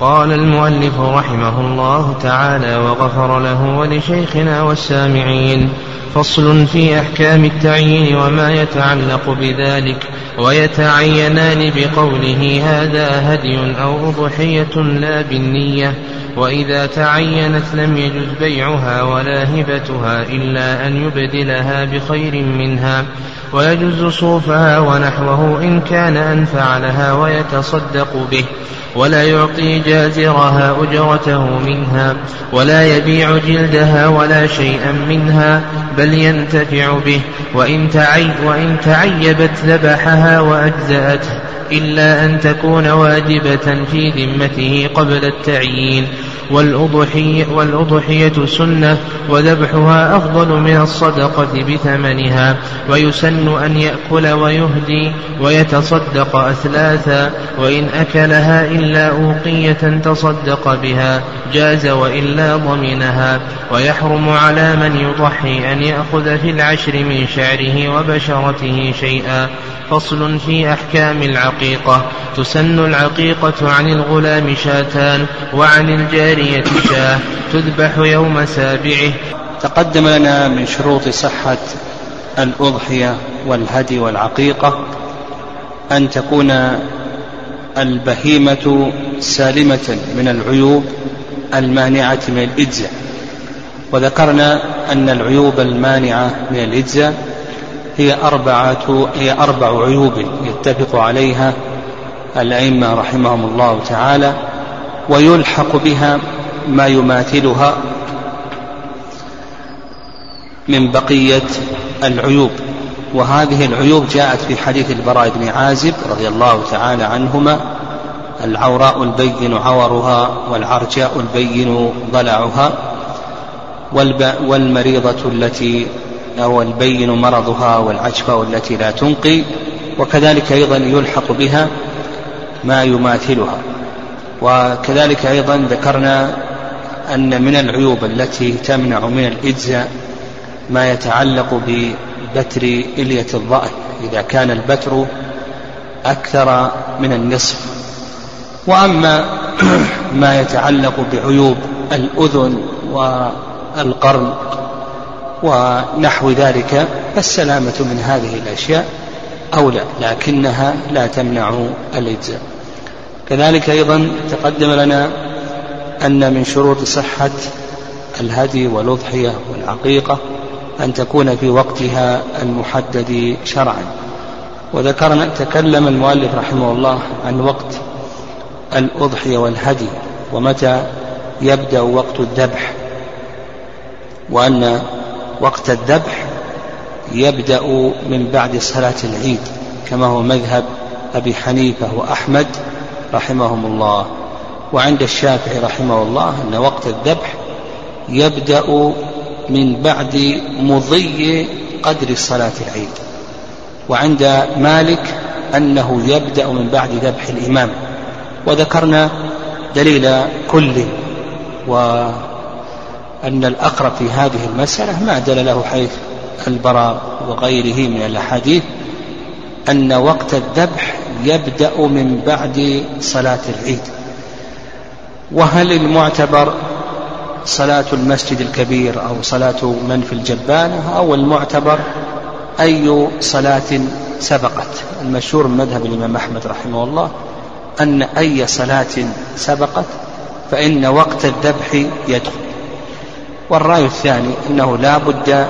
قال المؤلف رحمه الله تعالى وغفر له ولشيخنا والسامعين فصل في أحكام التعيين وما يتعلق بذلك. ويتعينان بقوله هذا هدي أو أضحية لا بالنية وإذا تعينت لم يجز بيعها ولا هبتها إلا أن يبدلها بخير منها ويجوز صوفها ونحوه إن كان أنفع لها ويتصدق به ولا يعطي جازرها أجرته منها ولا يبيع جلدها ولا شيئا منها بل ينتفع به وإن, تعي وإن تعيبت ذبحها وأجزأته إلا أن تكون واجبة في ذمته قبل التعيين. والأضحية, والأضحية سنة وذبحها أفضل من الصدقة بثمنها ويسن أن يأكل ويهدي ويتصدق أثلاثا وإن أكلها إلا أوقية تصدق بها جاز وإلا ضمنها ويحرم على من يضحي أن يأخذ في العشر من شعره وبشرته شيئا. فصل في أحكام العقيقة. تسن العقيقة عن الغلام شاتان وعن الجارية شاه تذبح يوم سابعه. تقدم لنا من شروط صحة الأضحية والهدي والعقيقة أن تكون البهيمة سالمة من العيوب المانعة من الإجزاء. وذكرنا أن العيوب المانعة من الإجزاء هي أربعة هي أربع عيوب يتفق عليها الأئمة رحمهم الله تعالى. ويلحق بها ما يماثلها من بقية العيوب. وهذه العيوب جاءت في حديث البراء بن عازب رضي الله تعالى عنهما العوراء البين عورها والعرجاء البين ضلعها والمريضة التي أو البين مرضها والعجفة التي لا تنقي وكذلك أيضا يلحق بها ما يماثلها. وكذلك أيضا ذكرنا أن من العيوب التي تمنع من الإجزاء ما يتعلق ببتر إلية الظأن إذا كان البتر أكثر من النصف. وأما ما يتعلق بعيوب الأذن والقرن ونحو ذلك فالسلامة من هذه الأشياء أولى لكنها لا تمنع الإجزاء. كذلك أيضا تقدم لنا أن من شروط صحة الهدي والأضحية والعقيقة أن تكون في وقتها المحدد شرعا. وذكرنا تكلم المؤلف رحمه الله عن وقت الأضحية والهدي ومتى يبدأ وقت الذبح وأن وقت الذبح يبدأ من بعد صلاة العيد كما هو مذهب أبي حنيفة وأحمد رحمهم الله وعند الشافعي رحمه الله أن وقت الذبح يبدأ من بعد مضي قدر صلاة العيد. وعند مالك أنه يبدأ من بعد ذبح الإمام. وذكرنا دليل كل وأن الأقرب في هذه المسألة ما دل له حيث البراء وغيره من الأحاديث أن وقت الذبح يبدأ من بعد صلاة العيد. وهل المعتبر صلاة المسجد الكبير أو صلاة من في الجبانة أو المعتبر؟ أي صلاة سبقت؟ المشهور من مذهب الإمام أحمد رحمه الله أن أي صلاة سبقت فإن وقت الذبح يدخل. والرأي الثاني أنه لا بد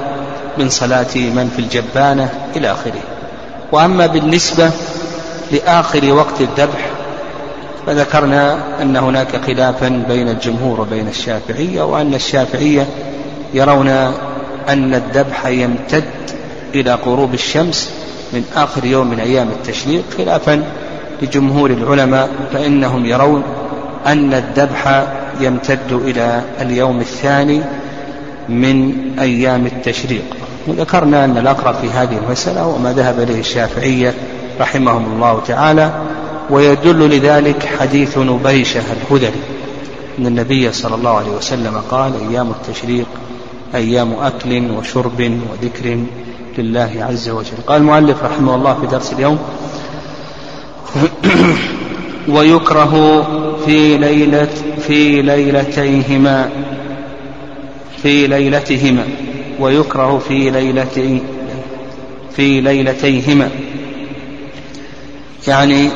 من صلاة من في الجبانة إلى آخره. وأما بالنسبة لآخر وقت الذبح فذكرنا أن هناك خلافا بين الجمهور وبين الشافعية وأن الشافعية يرون أن الذبح يمتد إلى غروب الشمس من آخر يوم من أيام التشريق. خلافا لجمهور العلماء فإنهم يرون أن الذبح يمتد إلى اليوم الثاني من أيام التشريق. وذكرنا أن الأقرب في هذه المسألة وما ذهب إليه الشافعية رحمهم الله تعالى ويدل لذلك حديث نبيشة الهذلي أن النبي صلى الله عليه وسلم قال أيام التشريق أيام أكل وشرب وذكر لله عز وجل. قال المؤلف رحمه الله في درس اليوم ويكره في ليلة في ليلتيهما في ليلتهما. ويكره في ليلتي في ليلتيهما. يعني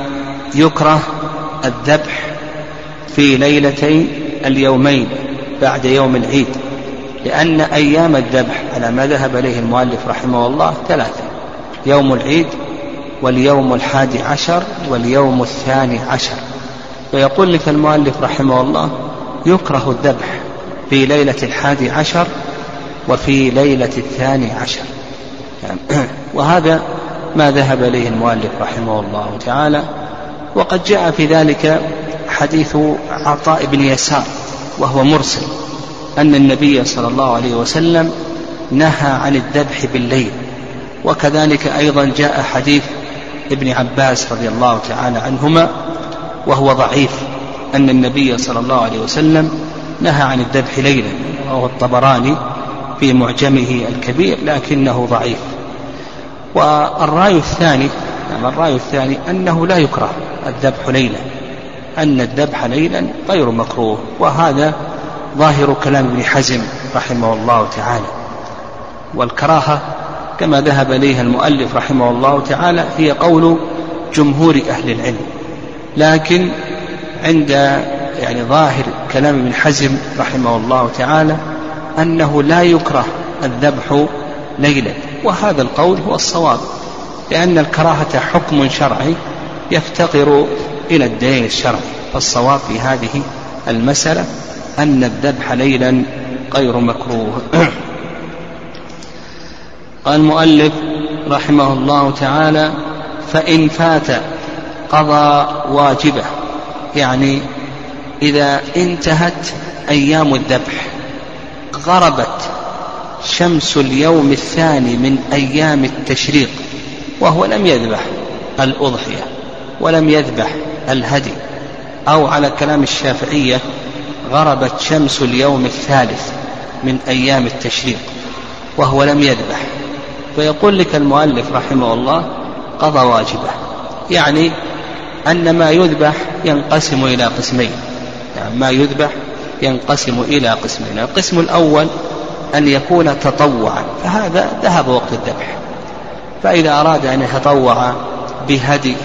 يكره الذبح في ليلتي اليومين بعد يوم العيد لأن أيام الذبح على ما ذهب إليه المؤلف رحمه الله ثلاثة يوم العيد واليوم الحادي عشر واليوم الثاني عشر. ويقول لك المؤلف رحمه الله يكره الذبح في ليلة الحادي عشر وفي ليلة الثاني عشر. وهذا ما ذهب إليه المؤلف رحمه الله تعالى وقد جاء في ذلك حديث عطاء بن يسار وهو مرسل أن النبي صلى الله عليه وسلم نهى عن الذبح بالليل. وكذلك أيضا جاء حديث ابن عباس رضي الله تعالى عنهما وهو ضعيف أن النبي صلى الله عليه وسلم نهى عن الذبح ليلا وهو الطبراني في معجمه الكبير لكنه ضعيف. والرأي الثاني يعني الرأي الثاني أنه لا يكره الذبح ليلا أن الذبح ليلا غير مكروه وهذا ظاهر كلام ابن حزم رحمه الله تعالى. والكراهة كما ذهب إليها المؤلف رحمه الله تعالى هي قول جمهور أهل العلم. لكن عند يعني ظاهر كلام ابن حزم رحمه الله تعالى أنه لا يكره الذبح ليلا وهذا القول هو الصواب لأن الكراهة حكم شرعي يفتقر إلى الدليل الشرعي فالصواب في هذه المسألة أن الذبح ليلا غير مكروه. قال المؤلف رحمه الله تعالى فإن فات قضى واجبه يعني إذا انتهت أيام الذبح. غربت شمس اليوم الثاني من أيام التشريق وهو لم يذبح الأضحية ولم يذبح الهدي أو على كلام الشافعية غربت شمس اليوم الثالث من أيام التشريق وهو لم يذبح. فيقول لك المؤلف رحمه الله قضى واجبه يعني أن ما يذبح ينقسم إلى قسمين يعني ما يذبح ينقسم إلى قسمين. القسم الأول أن يكون تطوعا. فهذا ذهب وقت الذبح. فإذا أراد أن يتطوع بهدي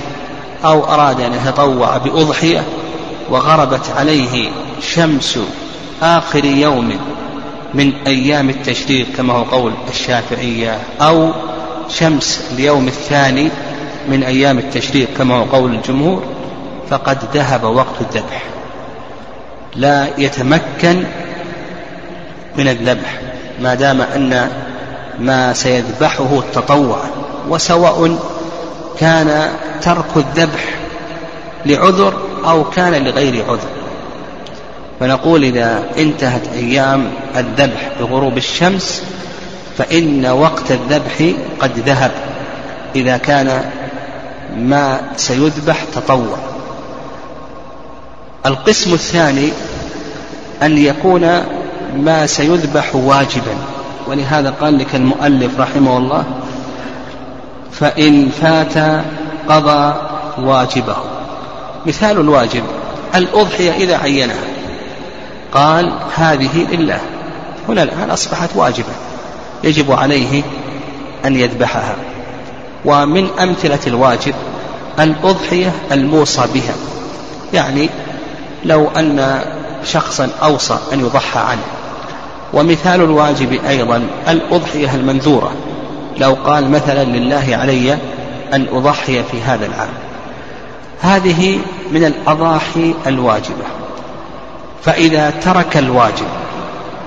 أو أراد أن يتطوع بأضحية وغربت عليه شمس آخر يوم من أيام التشريق كما هو قول الشافعية أو شمس اليوم الثاني من أيام التشريق كما هو قول الجمهور فقد ذهب وقت الذبح. لا يتمكن من الذبح ما دام أن ما سيذبحه التطوع وسواء كان ترك الذبح لعذر أو كان لغير عذر. فنقول إذا انتهت أيام الذبح بغروب الشمس فإن وقت الذبح قد ذهب إذا كان ما سيذبح تطوع. القسم الثاني أن يكون ما سيذبح واجبا. ولهذا قال لك المؤلف رحمه الله فإن فات قضى واجبه. مثال الواجب الأضحية إذا عينها. قال هذه لله. هنا الآن أصبحت واجبة. يجب عليه أن يذبحها. ومن أمثلة الواجب الأضحية الموصى بها. يعني لو أن شخصا أوصى أن يضحى عنه. ومثال الواجب أيضا الأضحية المنذورة. لو قال مثلا لله علي أن أضحي في هذا العام. هذه من الأضاحي الواجبة. فإذا ترك الواجب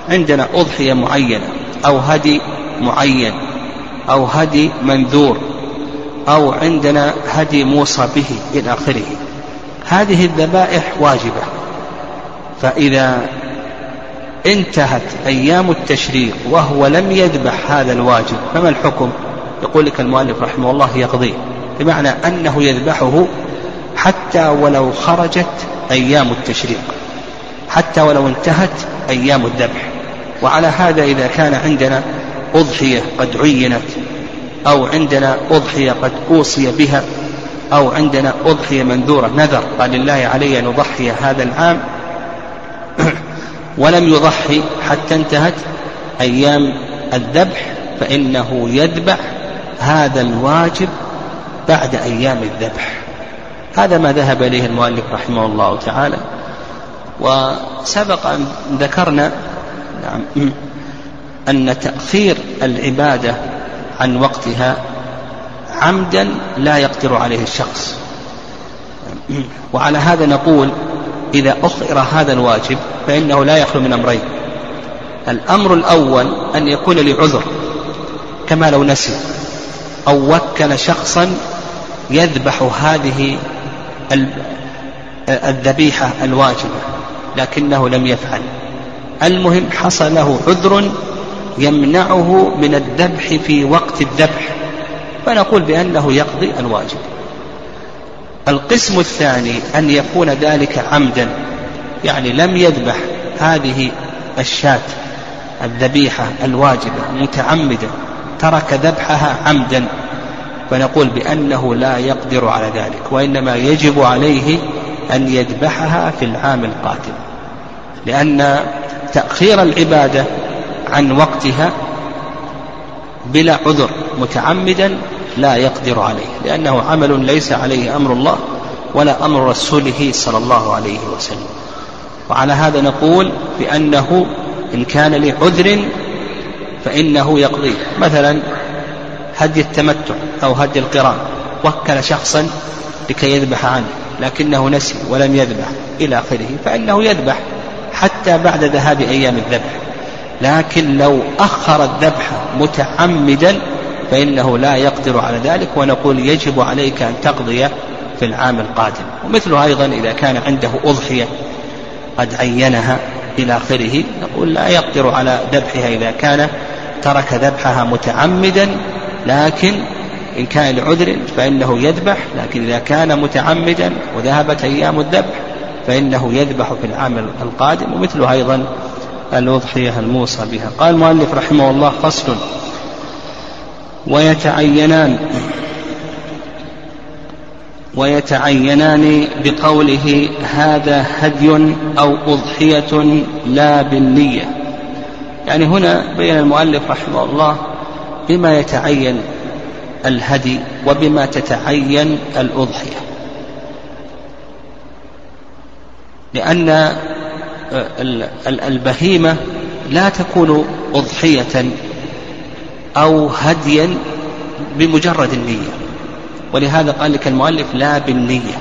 عندنا أضحية معينة أو هدي معين أو هدي منذور أو عندنا هدي موصى به إلى آخره. هذه الذبائح واجبة. فإذا انتهت أيام التشريق وهو لم يذبح هذا الواجب فما الحكم؟ يقول لك المؤلف رحمه الله يقضيه بمعنى أنه يذبحه حتى ولو خرجت أيام التشريق حتى ولو انتهت أيام الذبح. وعلى هذا إذا كان عندنا أضحية قد عينت أو عندنا أضحية قد أوصي بها أو عندنا أضحية منذورة نذر قال لله علي أن أضحي هذا العام. ولم يضحي حتى انتهت أيام الذبح فإنه يذبح هذا الواجب بعد أيام الذبح. هذا ما ذهب إليه المؤلف رحمه الله تعالى. وسبق أن ذكرنا نعم أن تأخير العبادة عن وقتها عمدا لا يقدر عليه الشخص. وعلى هذا نقول إذا أخر هذا الواجب فإنه لا يخلو من أمرين. الأمر الأول أن يكون لعذر كما لو نسي أو وكل شخصا يذبح هذه الذبيحة الواجبة لكنه لم يفعل. المهم حصل له عذر يمنعه من الذبح في وقت الذبح. فنقول بأنه يقضي الواجب. القسم الثاني أن يكون ذلك عمدا يعني لم يذبح هذه الشاة الذبيحة الواجبة متعمدا ترك ذبحها عمدا. فنقول بأنه لا يقدر على ذلك وإنما يجب عليه أن يذبحها في العام القادم لأن تأخير العبادة عن وقتها بلا عذر متعمدا لا يقدر عليه لأنه عمل ليس عليه أمر الله ولا أمر رسوله صلى الله عليه وسلم. وعلى هذا نقول بأنه إن كان لعذر فإنه يقضيه. مثلا هدي التمتع أو هدي القران وكل شخصا لكي يذبح عنه لكنه نسي ولم يذبح إلى آخره فإنه يذبح حتى بعد ذهاب أيام الذبح. لكن لو أخر الذبح متعمدا فإنه لا يقدر على ذلك ونقول يجب عليك أن تقضي في العام القادم. ومثله أيضا إذا كان عنده أضحية قد عينها إلى آخره نقول لا يقدر على ذبحها إذا كان ترك ذبحها متعمدا لكن إن كان لعذر فإنه يذبح لكن إذا كان متعمدا وذهبت أيام الذبح فإنه يذبح في العام القادم. ومثله أيضا الأضحية الموصى بها. قال المؤلف رحمه الله فصل. ويتعينان ويتعينان بقوله هذا هدي أو أضحية لا بالنية. يعني هنا بين المؤلف رحمه الله بما يتعين الهدي وبما تتعين الأضحية. لأن البهيمة لا تكون أضحية أو هديا بمجرد النية. ولهذا قال لك المؤلف لا بالنية.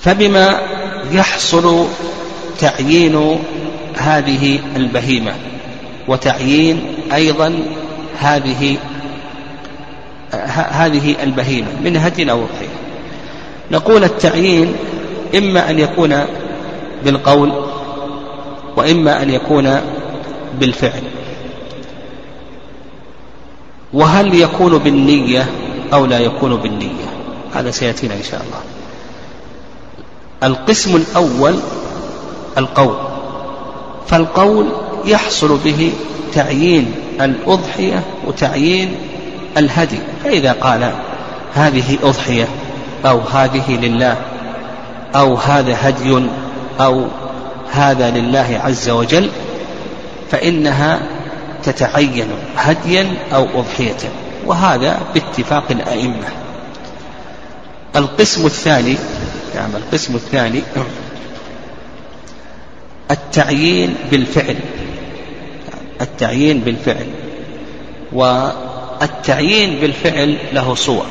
فبما يحصل تعيين هذه البهيمة وتعيين أيضا هذه هذه البهيمة من هدي أو أضحية. نقول التعيين إما أن يكون بالقول وإما أن يكون بالفعل. وهل يكون بالنية أو لا يكون بالنية؟ هذا سيأتينا إن شاء الله. القسم الأول القول. فالقول يحصل به تعيين الأضحية وتعيين الهدي. فإذا قال هذه أضحية أو هذه لله أو هذا هدي أو هذا لله عز وجل فإنها تتعين هديا أو أضحية. وهذا باتفاق الأئمة. القسم الثاني نعم القسم الثاني التعيين بالفعل. التعيين بالفعل. والتعيين بالفعل له صور.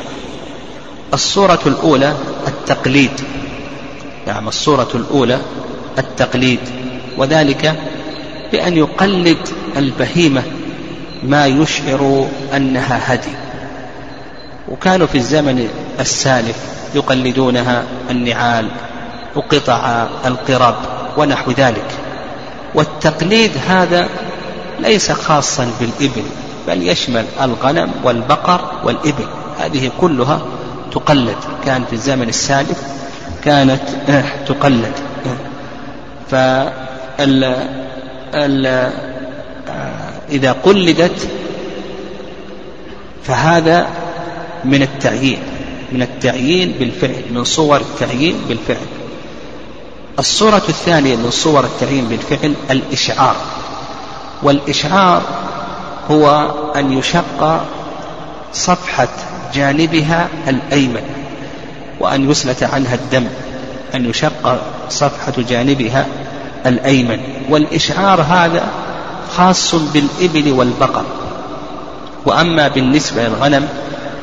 الصورة الأولى التقليد. نعم الصورة الأولى التقليد وذلك بأن يقلد البهيمة ما يشعر أنها هدي. وكانوا في الزمن السالف يقلدونها النعال وقطع القرب ونحو ذلك. والتقليد هذا ليس خاصا بالإبل بل يشمل الغنم والبقر والإبل. هذه كلها تقلد. كان في الزمن السالف كانت تقلد. فال إذا قلدت فهذا من التعيين من التعيين بالفعل من صور التعيين بالفعل. الصورة الثانية من صور التعيين بالفعل الإشعار. والإشعار هو أن يشق صفحة جانبها الأيمن. وأن يسلت عنها الدم أن يشق صفحة جانبها الأيمن. والإشعار هذا خاص بالإبل والبقر. وأما بالنسبة للغنم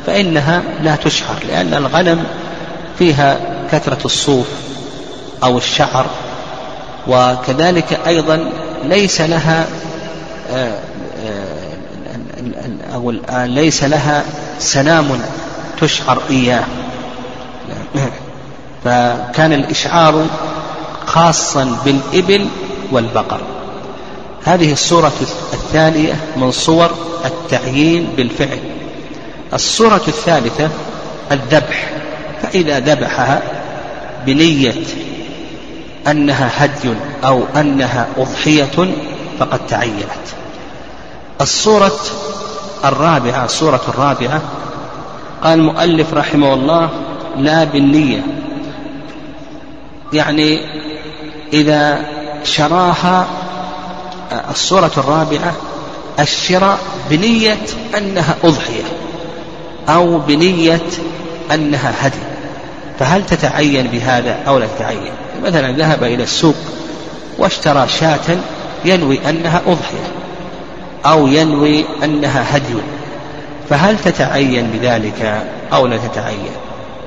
فإنها لا تشعر لأن الغنم فيها كثرة الصوف أو الشعر. وكذلك أيضا ليس لها آه، آه، أو ليس لها سنام تشعر إياه. فكان الإشعار خاصا بالإبل والبقر. هذه الصورة الثانية من صور التعيين بالفعل. الصورة الثالثة الذبح. فإذا ذبحها بنية أنها هدي أو أنها أضحية فقد تعينت. الصورة الرابعة الصورة الرابعة قال المؤلف رحمه الله لا بالنية. يعني إذا شراها الصورة الرابعة الشراء بنية أنها أضحية أو بنية أنها هدي. فهل تتعين بهذا أو لا تتعين؟ مثلا ذهب إلى السوق واشترى شاة ينوي أنها أضحية أو ينوي أنها هدي. فهل تتعين بذلك أو لا تتعين؟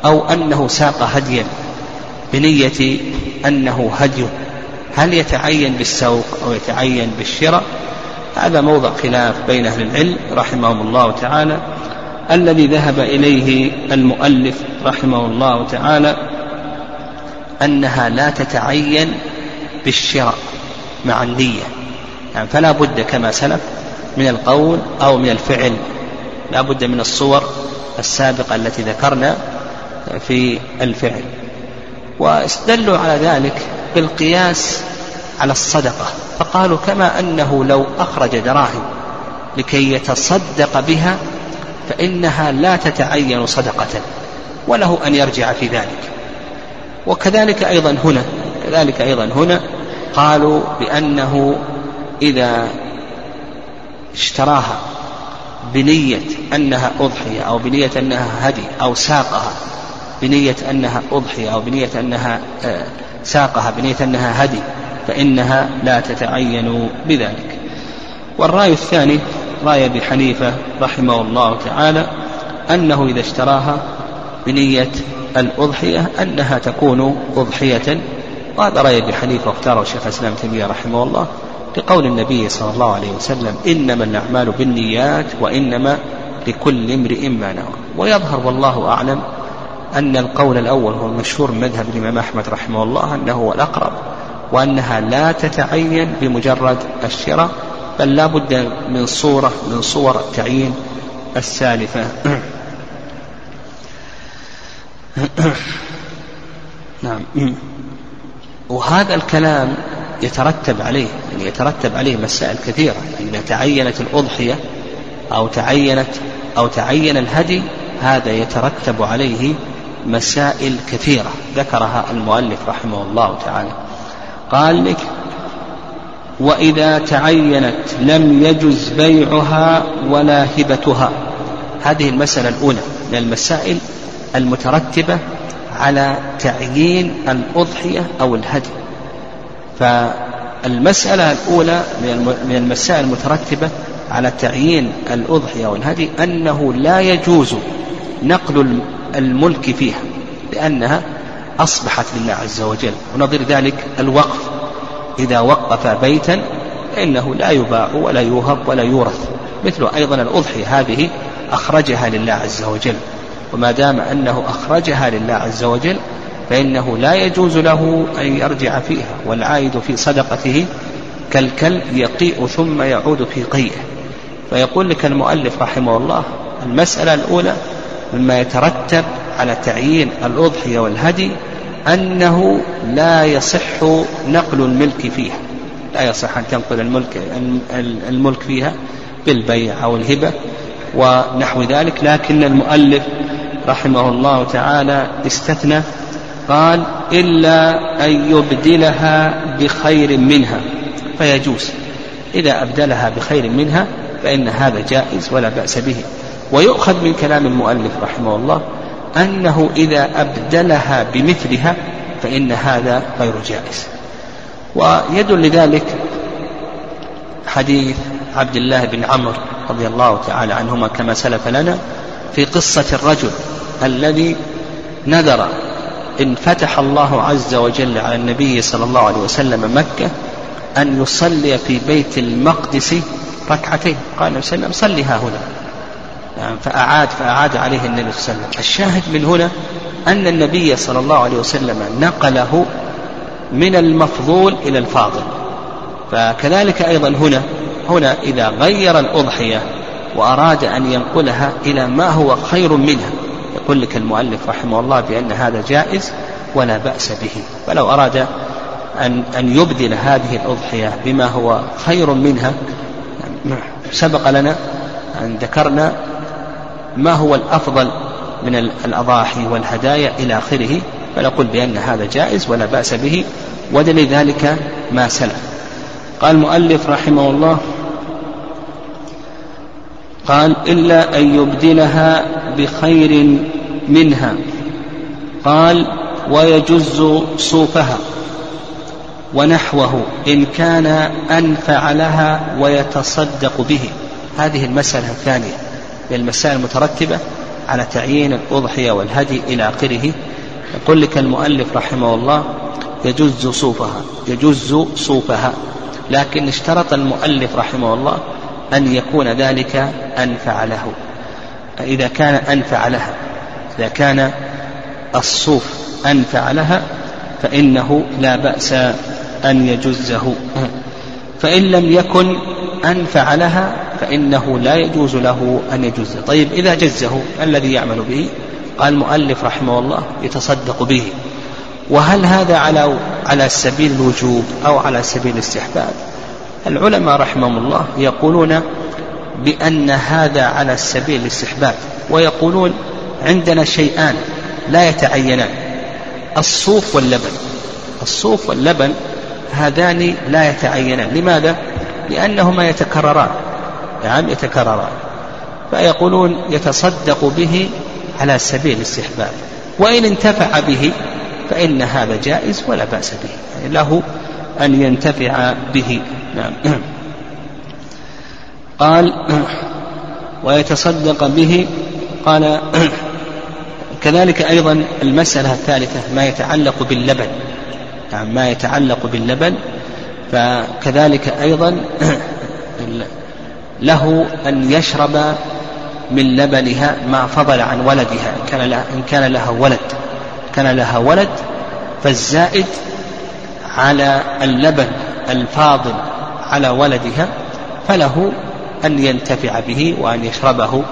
أو أنه ساق هديا بنية أنه هدي. هل يتعين بالسوق أو يتعين بالشراء؟ هذا موضع خلاف بين أهل العلم رحمهم الله تعالى. الذي ذهب إليه المؤلف رحمه الله تعالى أنها لا تتعين بالشراء مع النية. يعني فلا بد كما سلف من القول أو من الفعل. لا بد من الصور السابقة التي ذكرنا في الفعل. واستدلوا على ذلك بالقياس على الصدقة. فقالوا كما أنه لو أخرج دراهم لكي يتصدق بها فإنها لا تتعين صدقة وله أن يرجع في ذلك. وكذلك أيضا هنا كذلك أيضا هنا قالوا بأنه إذا اشتراها بنية أنها أضحية أو بنية أنها هدي أو ساقها بنية أنها أضحية أو بنية أنها آه، ساقها بنية أنها هدي فإنها لا تتعين بذلك. والرأي الثاني رأي أبي حنيفة رحمه الله تعالى أنه إذا اشتراها بنية الأضحية أنها تكون أضحية. وهذا رأي أبي حنيفة واختاره شيخ الإسلام تيمية رحمه الله لقول النبي صلى الله عليه وسلم إنما الأعمال بالنيات وإنما لكل امرئ ما نوى. ويظهر والله أعلم أن القول الأول هو المشهور من مذهب الإمام أحمد رحمه الله أنه هو الأقرب وأنها لا تتعين بمجرد الشراء بل لا بد من صورة من صور التعيين السالفة. نعم. وهذا الكلام يترتب عليه يعني يترتب عليه مسائل كثيرة إذا تعينت الأضحية أو تعينت أو تعين الهدي هذا يترتب عليه مسائل كثيرة ذكرها المؤلف رحمه الله تعالى. قال لك وإذا تعينت لم يجز بيعها ولا هبتها. هذه المسألة الأولى من المسائل المترتبة على تعيين الأضحية أو الهدي. فالمسألة الأولى من المسائل المترتبة على تعيين الأضحية والهدي أنه لا يجوز نقل الملك فيها لأنها أصبحت لله عز وجل. ونظير ذلك الوقف. إذا وقف بيتا فإنه لا يباع ولا يوهب ولا يورث. مثل أيضا الأضحية هذه أخرجها لله عز وجل. وما دام أنه أخرجها لله عز وجل فإنه لا يجوز له أن يرجع فيها. والعائد في صدقته كالكلب يقيء ثم يعود في قيئه. فيقول لك المؤلف رحمه الله المسألة الأولى مما يترتب على تعيين الأضحية والهدي أنه لا يصح نقل الملك فيها. لا يصح أن تنقل الملك الملك فيها بالبيع أو الهبة ونحو ذلك لكن المؤلف رحمه الله تعالى استثنى قال إلا أن يبدلها بخير منها فيجوز. إذا أبدلها بخير منها فإن هذا جائز ولا بأس به. ويؤخذ من كلام المؤلف رحمه الله أنه إذا أبدلها بمثلها فإن هذا غير جائز. ويدل لذلك حديث عبد الله بن عمرو رضي الله تعالى عنهما كما سلف لنا في قصة الرجل الذي نذر إن فتح الله عز وجل على النبي صلى الله عليه وسلم مكة أن يصلي في بيت المقدس ركعتين. قال النبي صلى الله عليه وسلم صلها هنا. فأعاد فأعاد عليه النبي صلى الله عليه وسلم. الشاهد من هنا أن النبي صلى الله عليه وسلم نقله من المفضول إلى الفاضل. فكذلك أيضا هنا هنا إذا غير الأضحية وأراد أن ينقلها إلى ما هو خير منها. يقول لك المؤلف رحمه الله بأن هذا جائز ولا بأس به. فلو أراد أن أن يبدل هذه الأضحية بما هو خير منها سبق لنا أن ذكرنا ما هو الأفضل من الأضاحي والهدايا إلى آخره؟ فنقول بأن هذا جائز ولا بأس به ودليل ذلك ما سلف. قال المؤلف رحمه الله قال إلا أن يبدلها بخير منها. قال ويجز صوفها ونحوه إن كان أنفع لها ويتصدق به. هذه المسألة الثانية. من المسائل المترتبة على تعيين الأضحية والهدي إلى آخره. يقول لك المؤلف رحمه الله يجز صوفها يجز صوفها. لكن اشترط المؤلف رحمه الله أن يكون ذلك أنفع له. إذا كان أنفع لها إذا كان الصوف أنفع لها فإنه لا بأس أن يجزه. فإن لم يكن أنفع لها فإنه لا يجوز له أن يجزه طيب إذا جزه الذي يعمل به؟ قال المؤلف رحمه الله يتصدق به. وهل هذا على على سبيل الوجوب أو على سبيل الاستحباب؟ العلماء رحمهم الله يقولون بأن هذا على سبيل الاستحباب ويقولون عندنا شيئان لا يتعينان الصوف واللبن. الصوف واللبن هذان لا يتعينان. لماذا؟ لأنهما يتكرران. نعم يتكرران. فيقولون يتصدق به على سبيل الاستحباب. وإن انتفع به فإن هذا جائز ولا بأس به. يعني له أن ينتفع به. نعم. قال ويتصدق به. قال كذلك أيضا المسألة الثالثة ما يتعلق باللبن. يعني ما يتعلق باللبن. فكذلك أيضا له أن يشرب من لبنها ما فضل عن ولدها إن كان لها, إن كان لها ولد. كان لها ولد فالزائد على اللبن الفاضل على ولدها فله أن ينتفع به وأن يشربه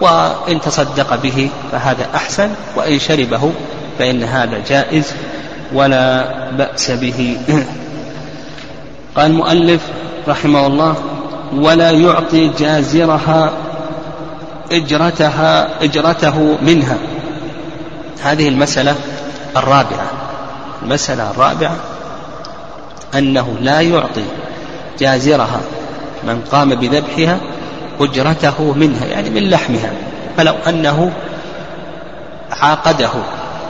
وإن تصدق به فهذا أحسن وإن شربه فإن هذا جائز ولا بأس به قال المؤلف رحمه الله ولا يعطي جازرها إجرتها إجرته منها. هذه المسألة الرابعة. المسألة الرابعة أنه لا يعطي جازرها من قام بذبحها أجرته منها يعني من لحمها فلو أنه عاقده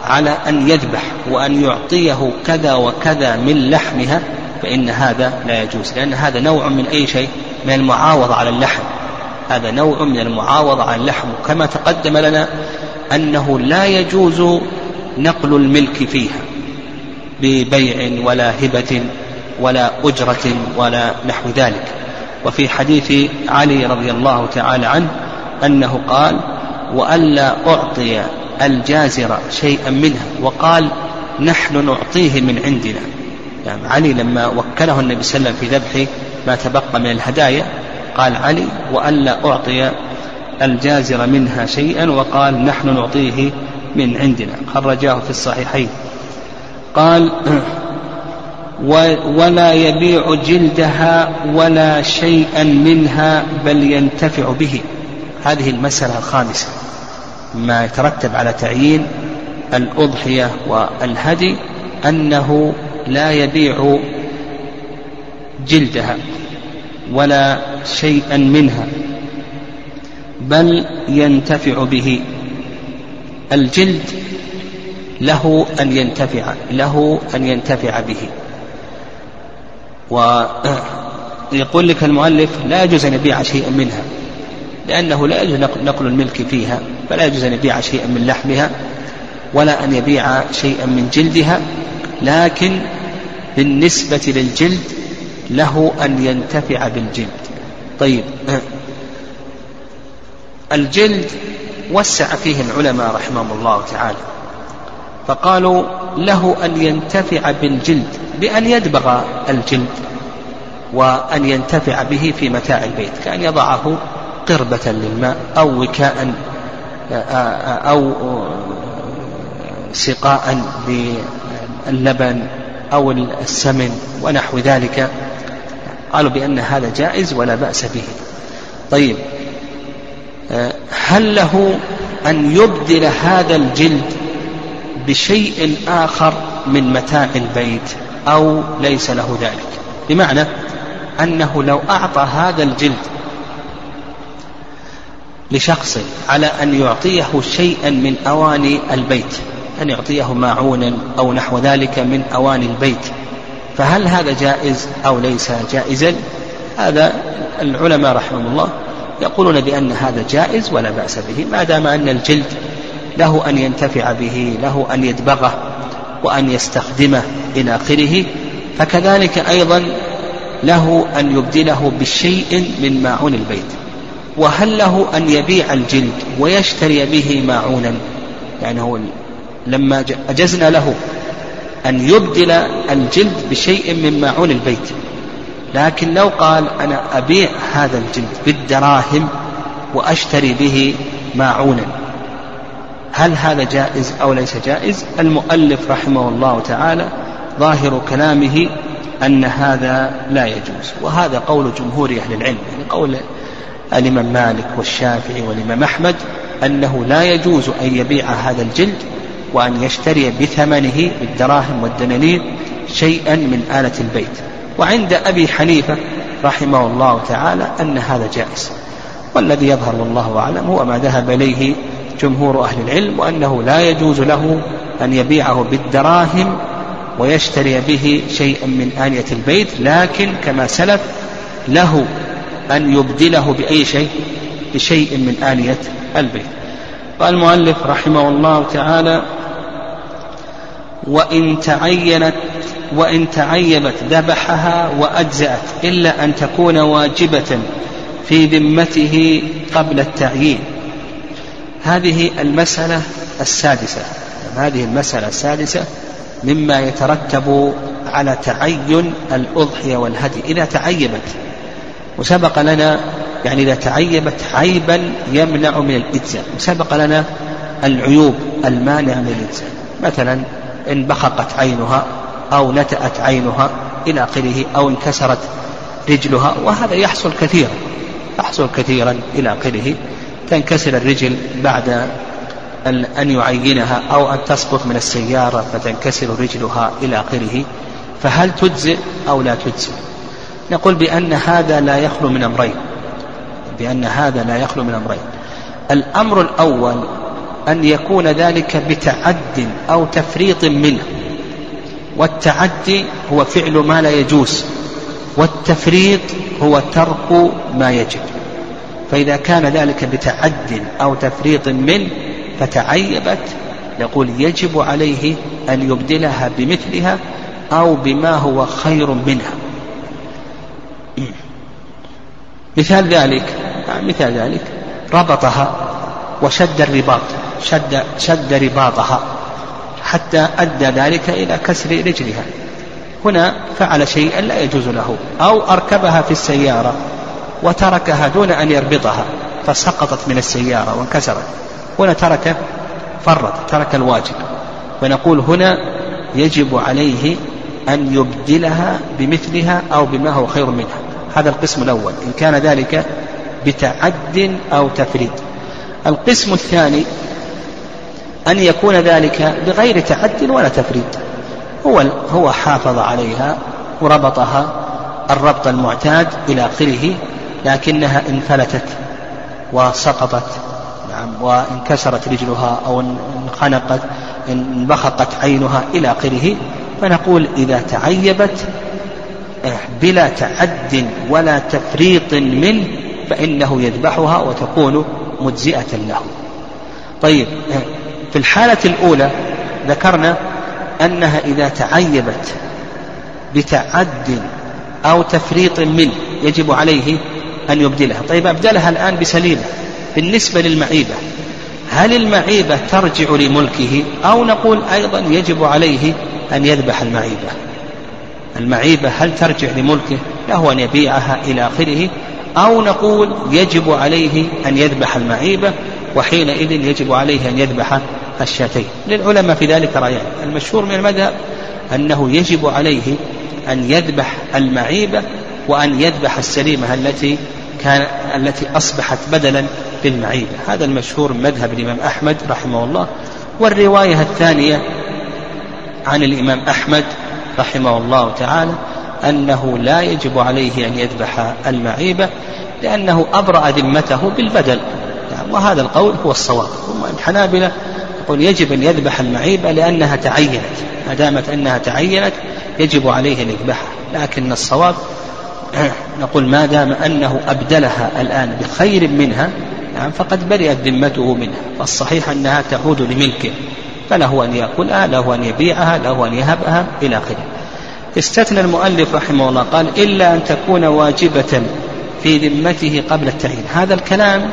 على أن يذبح وأن يعطيه كذا وكذا من لحمها فإن هذا لا يجوز لأن هذا نوع من أي شيء؟ من المعاوضة على اللحم. هذا نوع من المعاوضة على اللحم. كما تقدم لنا أنه لا يجوز نقل الملك فيها ببيع ولا هبة ولا أجرة ولا نحو ذلك. وفي حديث علي رضي الله تعالى عنه أنه قال وألا أعطي الجازر شيئا منها وقال نحن نعطيه من عندنا يعني علي لما وكله النبي صلى الله عليه وسلم في ذبح ما تبقى من الهدايا قال علي وألا أعطي الجازر منها شيئا وقال نحن نعطيه من عندنا. خرجاه في الصحيحين. قال ولا يبيع جلدها ولا شيئا منها بل ينتفع به. هذه المسألة الخامسة. ما يترتب على تعيين الأضحية والهدي أنه لا يبيع جلدها ولا شيئا منها بل ينتفع به. الجلد له أن ينتفع له أن ينتفع به. ويقول لك المؤلف لا يجوز أن يبيع شيئا منها لأنه لا يجوز نقل الملك فيها فلا يجوز أن يبيع شيئا من لحمها ولا أن يبيع شيئا من جلدها. لكن بالنسبة للجلد له أن ينتفع بالجلد. طيب. الجلد وسع فيه العلماء رحمهم الله تعالى. فقالوا له أن ينتفع بالجلد بأن يدبغ الجلد وأن ينتفع به في متاع البيت كأن يضعه قربة للماء أو وكاء أو سقاء للبن أو السمن ونحو ذلك. قالوا بأن هذا جائز ولا بأس به. طيب هل له أن يبدل هذا الجلد بشيء آخر من متاع البيت أو ليس له ذلك؟ بمعنى أنه لو أعطى هذا الجلد لشخص على أن يعطيه شيئا من أواني البيت أن يعطيه ماعونا أو نحو ذلك من أواني البيت. فهل هذا جائز أو ليس جائزا؟ هذا العلماء رحمهم الله يقولون بأن هذا جائز ولا بأس به ما دام أن الجلد له أن ينتفع به له أن يدبغه وأن يستخدمه إلى آخره فكذلك أيضا له أن يبدله بشيء من ماعون البيت. وهل له أن يبيع الجلد ويشتري به ماعونا يعني هو لما أجزنا له أن يبدل الجلد بشيء من ماعون البيت. لكن لو قال أنا أبيع هذا الجلد بالدراهم وأشتري به ماعونا هل هذا جائز أو ليس جائز؟ المؤلف رحمه الله تعالى ظاهر كلامه أن هذا لا يجوز وهذا قول جمهور أهل العلم يعني قول الإمام مالك والشافعي والإمام أحمد أنه لا يجوز أن يبيع هذا الجلد وأن يشتري بثمنه بالدراهم والدنانير شيئا من آلة البيت. وعند أبي حنيفة رحمه الله تعالى أن هذا جائز. والذي يظهر والله أعلم هو ما ذهب إليه جمهور أهل العلم وأنه لا يجوز له أن يبيعه بالدراهم ويشتري به شيئا من آنية البيت لكن كما سلف له أن يبدله بأي شيء بشيء من آنية البيت. قال المؤلف رحمه الله تعالى وإن تعينت وإن تعيبت ذبحها وأجزأت إلا أن تكون واجبة في ذمته قبل التعيين. هذه المسألة السادسة هذه المسألة السادسة مما يترتب على تعين الأضحية والهدي. إذا تعيبت وسبق لنا يعني إذا تعيبت عيبا يمنع من الإجزاء. وسبق لنا العيوب المانعة من الإجزاء. مثلا إن بخقت عينها أو نتأت عينها إلى آخره أو انكسرت رجلها وهذا يحصل كثيرا يحصل كثيرا إلى آخره. تنكسر الرجل بعد أن يعينها أو أن تسقط من السيارة فتنكسر رجلها إلى آخره. فهل تجزئ أو لا تجزئ؟ نقول بأن هذا لا يخلو من أمرين. بأن هذا لا يخلو من أمرين. الأمر الأول أن يكون ذلك بتعد أو تفريط منه. والتعدي هو فعل ما لا يجوز والتفريط هو ترك ما يجب. فإذا كان ذلك بتعد أو تفريط منه فتعيبت يقول يجب عليه أن يبدلها بمثلها أو بما هو خير منها. مثال ذلك مثال ذلك. ربطها وشد الرباط شد شد رباطها حتى أدى ذلك إلى كسر رجلها. هنا فعل شيئا لا يجوز له أو أركبها في السيارة وتركها دون أن يربطها فسقطت من السيارة وانكسرت. هنا ترك فرط ترك الواجب. ونقول هنا يجب عليه أن يبدلها بمثلها أو بما هو خير منها. هذا القسم الأول. إن كان ذلك بتعد أو تفريط. القسم الثاني أن يكون ذلك بغير تعد ولا تفريط. هو هو حافظ عليها وربطها الربط المعتاد إلى آخره لكنها انفلتت وسقطت. نعم وانكسرت رجلها أو انخنقت انبخقت عينها إلى آخره. فنقول إذا تعيبت بلا تعد ولا تفريط منه فإنه يذبحها وتكون مجزئة له. طيب في الحالة الأولى ذكرنا أنها إذا تعيبت بتعد أو تفريط منه يجب عليه أن يبدلها. طيب أبدلها الآن بسليمة. بالنسبة للمعيبة هل المعيبة ترجع لملكه أو نقول أيضا يجب عليه أن يذبح المعيبة؟ المعيبة هل ترجع لملكه له أن يبيعها إلى آخره؟ أو نقول يجب عليه أن يذبح المعيبة وحينئذ يجب عليه أن يذبح الشاتين. للعلماء في ذلك رأيان. المشهور من المذهب أنه يجب عليه أن يذبح المعيبة وأن يذبح السليمة التي كان التي أصبحت بدلا للمعيبة هذا المشهور مذهب الإمام أحمد رحمه الله. والرواية الثانية عن الإمام أحمد رحمه الله تعالى أنه لا يجب عليه أن يذبح المعيبة لأنه أبرأ ذمته بالبدل. يعني وهذا القول هو الصواب. ثم الحنابلة يقول يجب أن يذبح المعيبة لأنها تعينت. ما دامت أنها تعينت يجب عليه أن يذبحها. لكن الصواب نقول ما دام أنه أبدلها الآن بخير منها نعم فقد برئت ذمته منها. فالصحيح أنها تعود لملكه. فله أن يأكلها له أن يبيعها له أن يهبها إلى آخره. استثنى المؤلف رحمه الله قال إلا أن تكون واجبة في ذمته قبل التعيين. هذا الكلام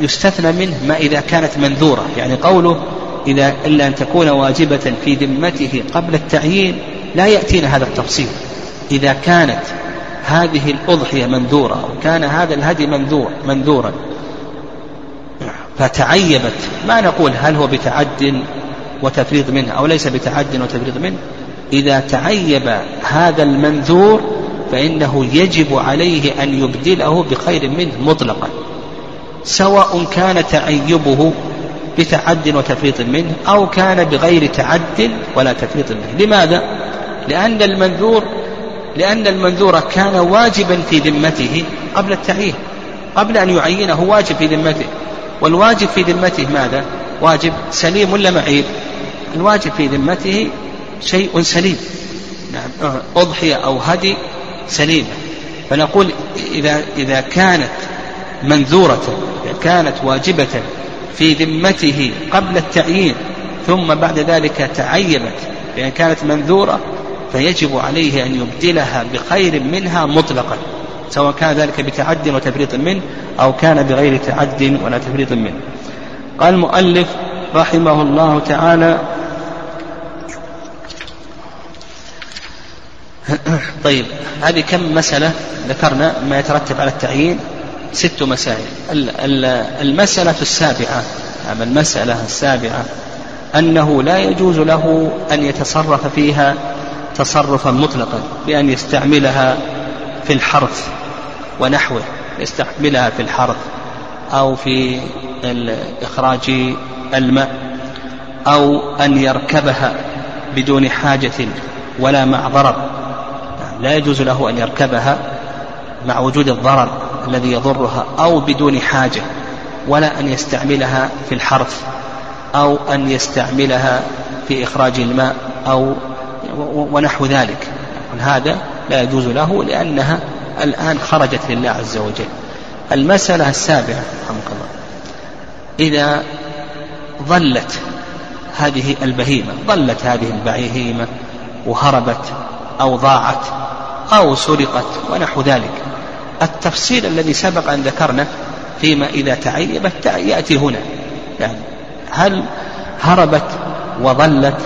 يستثنى منه ما إذا كانت منذورة. يعني قوله إذا إلا أن تكون واجبة في ذمته قبل التعيين لا يأتينا هذا التفصيل. إذا كانت هذه الأضحية منذورة أو كان هذا الهدي منذور منذورا فتعيبت. ما نقول هل هو بتعد وتفريط منه أو ليس بتعد وتفريط منه. إذا تعيب هذا المنذور فإنه يجب عليه أن يبدله بخير منه مطلقا. سواء كان تعيبه بتعد وتفريط منه أو كان بغير تعد ولا تفريط منه. لماذا؟ لأن المنذور لأن المنذور كان واجبا في ذمته قبل التعيين قبل أن يعينه واجب في ذمته. والواجب في ذمته ماذا؟ واجب سليم ولا معيب؟ الواجب في ذمته شيء سليم نعم أضحية أو هدي سليمة فنقول إذا إذا كانت منذورة كانت واجبة في ذمته قبل التعيين ثم بعد ذلك تعيبت بأن كانت منذورة فيجب عليه أن يبدلها بخير منها مطلقا سواء كان ذلك بتعد وتفريط منه أو كان بغير تعد ولا تفريط منه. قال المؤلف رحمه الله تعالى طيب هذه كم مسألة ذكرنا ما يترتب على التعيين؟ ست مسائل. المسألة السابعة المسألة السابعة أنه لا يجوز له أن يتصرف فيها تصرفا مطلقا بأن يستعملها في الحرث ونحوه يستعملها في الحرث أو في إخراج الماء أو أن يركبها بدون حاجة ولا مع ضرر. لا يجوز له أن يركبها مع وجود الضرر الذي يضرها أو بدون حاجة ولا أن يستعملها في الحرث أو أن يستعملها في إخراج الماء أو ونحو ذلك. هذا لا يجوز له لأنها الآن خرجت لله عز وجل. المسألة السابعة رحمك الله. إذا ظلت هذه البهيمة ظلت هذه البهيمة وهربت أو ضاعت أو سرقت ونحو ذلك. التفصيل الذي سبق أن ذكرنا فيما إذا تعيبت يأتي هنا. يعني هل هربت وظلت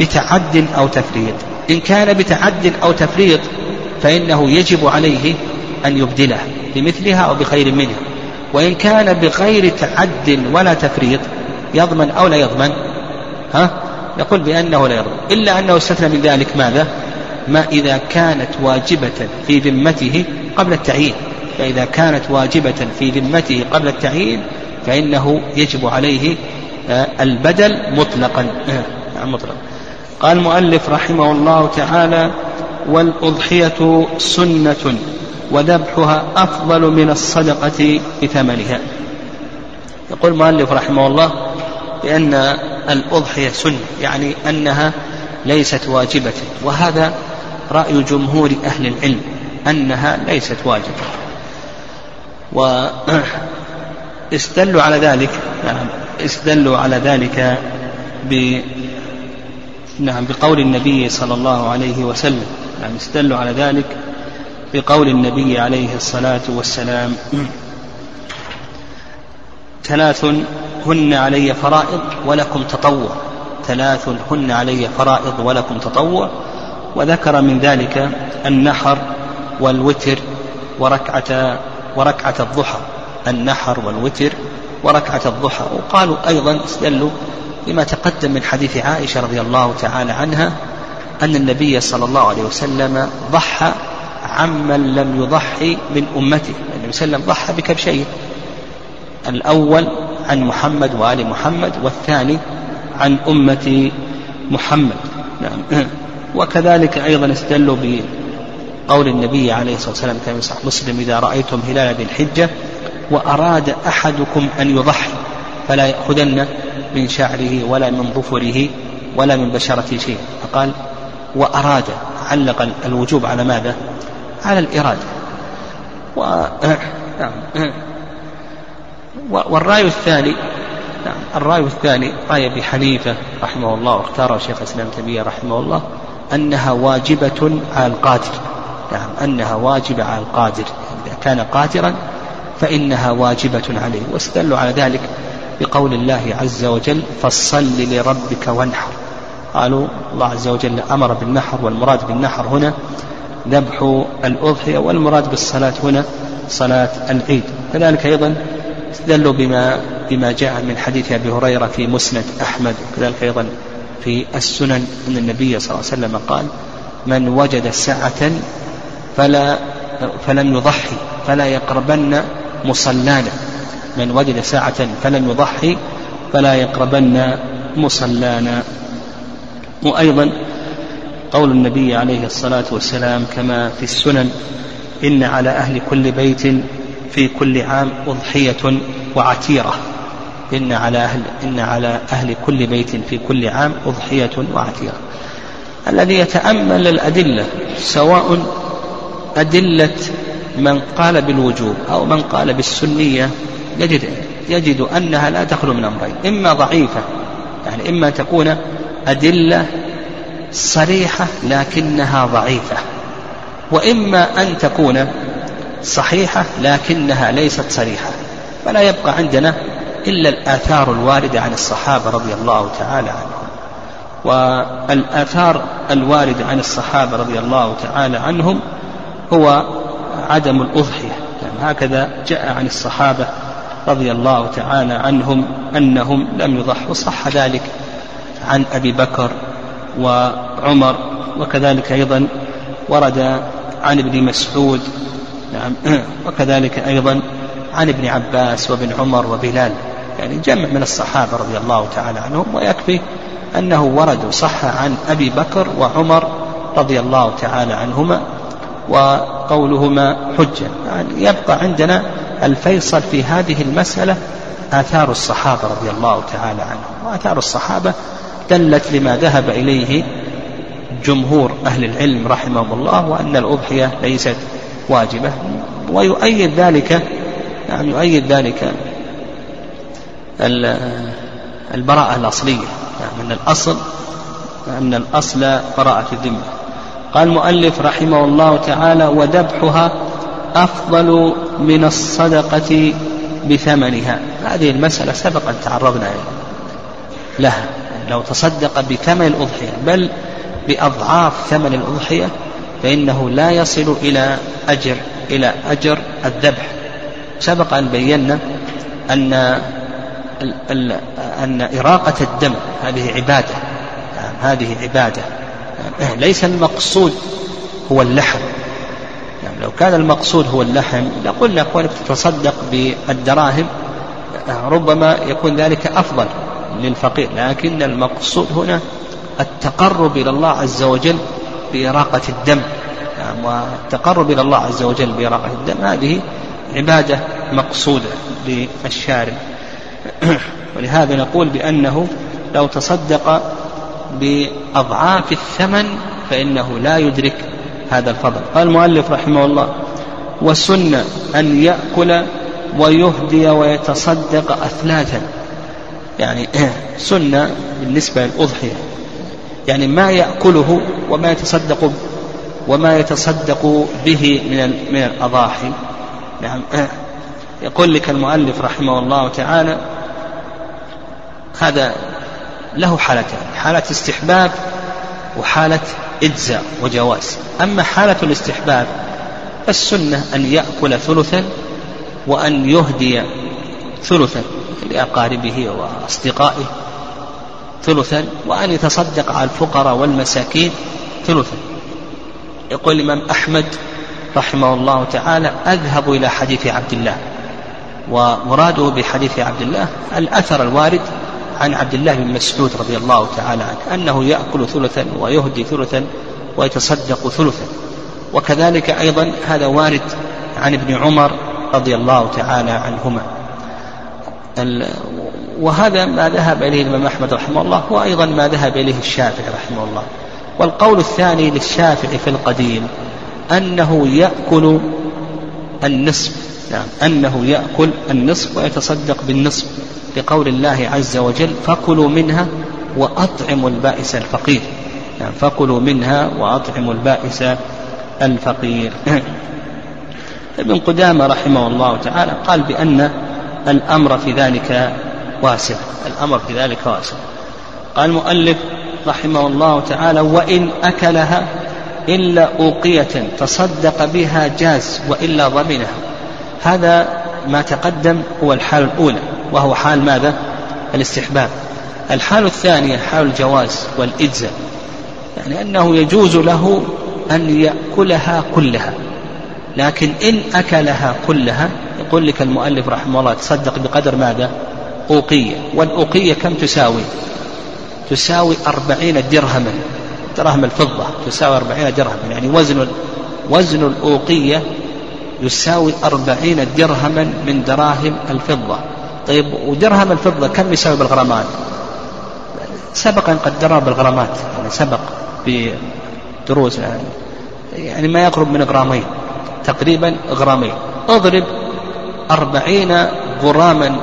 بتعد أو تفريط؟ إن كان بتعد أو تفريط فإنه يجب عليه أن يبدلها بمثلها أو بخير منها وإن كان بغير تعد ولا تفريط يضمن أو لا يضمن؟ ها؟ نقول بأنه لا يضمن. إلا أنه استثنى من ذلك ماذا؟ ما إذا كانت واجبة في ذمته قبل التعيين. فإذا كانت واجبة في ذمته قبل التعيين فإنه يجب عليه البدل مطلقا. نعم مطلق قال المؤلف رحمه الله تعالى والأضحية سنة وذبحها أفضل من الصدقة بثمنها. يقول المؤلف رحمه الله بأن الأضحية سنة يعني أنها ليست واجبة وهذا رأي جمهور أهل العلم أنها ليست واجبة. واستدلوا على ذلك نعم استدلوا على ذلك ب نعم بقول النبي صلى الله عليه وسلم. نعم استدلوا على ذلك بقول النبي عليه الصلاة والسلام ثلاث هن علي فرائض ولكم تطوع. ثلاث هن علي فرائض ولكم تطوع. وذكر من ذلك النحر والوتر وركعة وركعة الضحى. النحر والوتر وركعة الضحى. وقالوا أيضا استدلوا بما تقدم من حديث عائشة رضي الله تعالى عنها أن النبي صلى الله عليه وسلم ضحى عمن لم يضحي من أمته. النبي صلى الله عليه وسلم ضحى بكبشين الأول عن محمد وآل محمد والثاني عن أمة محمد. نعم. وكذلك أيضا استدلوا بقول النبي عليه الصلاة والسلام كما صحيح مسلم إذا رأيتم هلال ذي الحجة وأراد أحدكم أن يضحي فلا يأخذن من شعره ولا من ظفره ولا من بشرته شيء. فقال وأراد علق الوجوب على ماذا؟ على الإرادة. و... نعم. والرأي الثاني نعم. الرأي الثاني رأي أبي حنيفة رحمه الله واختاره شيخ الإسلام تيمية رحمه الله أنها واجبة على القادر. نعم. أنها واجبة على القادر. إذا كان قادرا فإنها واجبة عليه. واستدلوا على ذلك بقول الله عز وجل فصل لربك وانحر. قالوا الله عز وجل أمر بالنحر والمراد بالنحر هنا ذبح الأضحية والمراد بالصلاة هنا صلاة العيد. كذلك أيضا استدلوا بما بما جاء من حديث أبي هريرة في مسند أحمد وكذلك أيضا في السنن أن النبي صلى الله عليه وسلم قال من وجد سعة فلا فلم يضحي فلا يقربن مصلانا. من وجد ساعة فلم يضحي فلا يقربن مصلانا. وأيضا قول النبي عليه الصلاة والسلام كما في السنن إن على أهل كل بيت في كل عام أضحية وعتيرة. إن على أهل إن على أهل كل بيت في كل عام أضحية وعتيرة. الذي يتأمل الأدلة سواء أدلة من قال بالوجوب أو من قال بالسنية يجد يجد أنها لا تخلو من أمرين. إما ضعيفة يعني إما تكون أدلة صريحة لكنها ضعيفة. وإما أن تكون صحيحة لكنها ليست صريحة. فلا يبقى عندنا إلا الآثار الواردة عن الصحابة رضي الله تعالى عنهم. والآثار الواردة عن الصحابة رضي الله تعالى عنهم هو عدم الأضحية. يعني هكذا جاء عن الصحابة رضي الله تعالى عنهم أنهم لم يضحوا. صح ذلك. عن أبي بكر وعمر وكذلك أيضا ورد عن ابن مسعود نعم وكذلك أيضا عن ابن عباس وابن عمر وبلال يعني جمع من الصحابة رضي الله تعالى عنهم ويكفي أنه ورد صح عن أبي بكر وعمر رضي الله تعالى عنهما وقولهما حجة. يعني يبقى عندنا الفيصل في هذه المسألة آثار الصحابة رضي الله تعالى عنهم وآثار الصحابة دلت لما ذهب إليه جمهور أهل العلم رحمهم الله وأن الأضحية ليست واجبة. ويؤيد ذلك يعني يؤيد ذلك البراءة الأصلية يعني أن الأصل أن الأصل براءة الذمة. قال المؤلف رحمه الله تعالى وذبحها أفضل من الصدقة بثمنها. هذه المسألة سبق أن تعرضنا لها. لو تصدق بثمن الأضحية بل بأضعاف ثمن الأضحية فإنه لا يصل إلى أجر إلى أجر الذبح. سبق أن بينا أن أن إراقة الدم هذه عبادة هذه عبادة. ليس المقصود هو اللحم. لو كان المقصود هو اللحم لقلنا كونك تتصدق بالدراهم ربما يكون ذلك أفضل. للفقير لكن المقصود هنا التقرب إلى الله عز وجل بإراقة الدم. نعم والتقرب إلى الله عز وجل بإراقة الدم هذه عبادة مقصودة للشارع. ولهذا نقول بأنه لو تصدق بأضعاف الثمن فإنه لا يدرك هذا الفضل. قال المؤلف رحمه الله والسنة أن يأكل ويهدي ويتصدق أثلاثا يعني سنة بالنسبة للأضحية. يعني ما يأكله وما يتصدق وما يتصدق به من من الأضاحي. نعم. يقول لك المؤلف رحمه الله تعالى هذا له حالتان حالة استحباب وحالة إجزاء وجواز. أما حالة الاستحباب السنة أن يأكل ثلثا وأن يهدي ثلثا. لأقاربه وأصدقائه ثلثا وأن يتصدق على الفقراء والمساكين ثلثا. يقول الإمام أحمد رحمه الله تعالى أذهب إلى حديث عبد الله. ومراده بحديث عبد الله الأثر الوارد عن عبد الله بن مسعود رضي الله تعالى عنه أنه يأكل ثلثا ويهدي ثلثا ويتصدق ثلثا. وكذلك أيضا هذا وارد عن ابن عمر رضي الله تعالى عنهما. وهذا ما ذهب إليه الإمام أحمد رحمه الله هو أيضا ما ذهب إليه الشافعي رحمه الله. والقول الثاني للشافعي في القديم أنه يأكل النصف. نعم أنه يأكل النصف ويتصدق بالنصف لقول الله عز وجل فكلوا منها وأطعموا البائس الفقير. نعم فكلوا منها وأطعموا البائس الفقير. ابن قدامة رحمه الله تعالى قال بأن الأمر في ذلك واسع. الأمر في ذلك واسع. قال المؤلف رحمه الله تعالى وإن أكلها إلا أوقية تصدق بها جاز وإلا ضمنها. هذا ما تقدم هو الحال الأولى وهو حال ماذا؟ الاستحباب. الحال الثانية حال الجواز والإجزاء. يعني أنه يجوز له أن يأكلها كلها لكن إن أكلها كلها يقول لك المؤلف رحمه الله تصدق بقدر ماذا؟ أوقية. والأوقية كم تساوي؟ تساوي أربعين درهما. درهم الفضة تساوي أربعين درهما. يعني وزن وزن الأوقية يساوي أربعين درهما من دراهم الفضة. طيب ودرهم الفضة كم يساوي بالغرامات؟ سبق أن قدرنا بالغرامات. يعني سبق بدروس يعني, يعني ما يقرب من غرامين تقريبا غرامين. اضرب أربعين غراما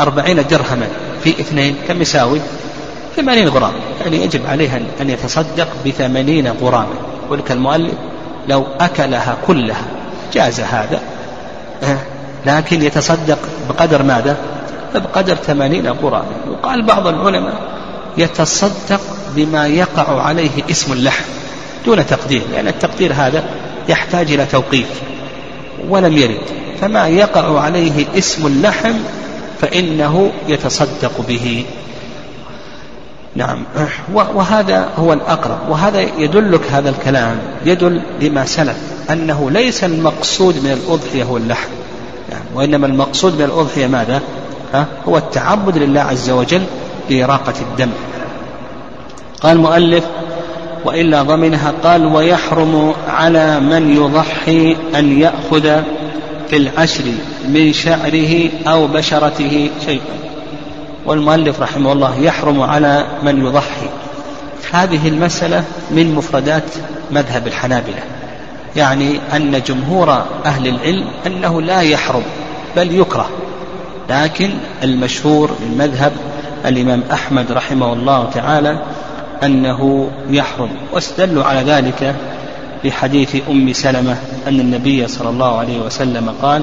أربعين درهما في اثنين كم يساوي؟ ثمانين غرام. يعني يجب عليه أن يتصدق بثمانين غراما. ولك المؤلف لو أكلها كلها جاز هذا. لكن يتصدق بقدر ماذا؟ بقدر ثمانين غراما. وقال بعض العلماء يتصدق بما يقع عليه اسم اللحم دون تقدير لأن التقدير هذا يحتاج إلى توقيف. ولم يرد فما يقع عليه اسم اللحم فإنه يتصدق به. نعم. وهذا هو الأقرب وهذا يدلك هذا الكلام يدل لما سلف أنه ليس المقصود من الأضحية هو اللحم. يعني وإنما المقصود من الأضحية ماذا؟ ها؟ هو التعبد لله عز وجل بإراقة الدم. قال المؤلف وإلا ضمنها قال ويحرم على من يضحي أن يأخذ في العشر من شعره أو بشرته شيئا. والمؤلف رحمه الله يحرم على من يضحي. هذه المسألة من مفردات مذهب الحنابلة. يعني أن جمهور أهل العلم أنه لا يحرم بل يكره. لكن المشهور من مذهب الإمام أحمد رحمه الله تعالى أنه يحرم. واستدلوا على ذلك بحديث أم سلمة أن النبي صلى الله عليه وسلم قال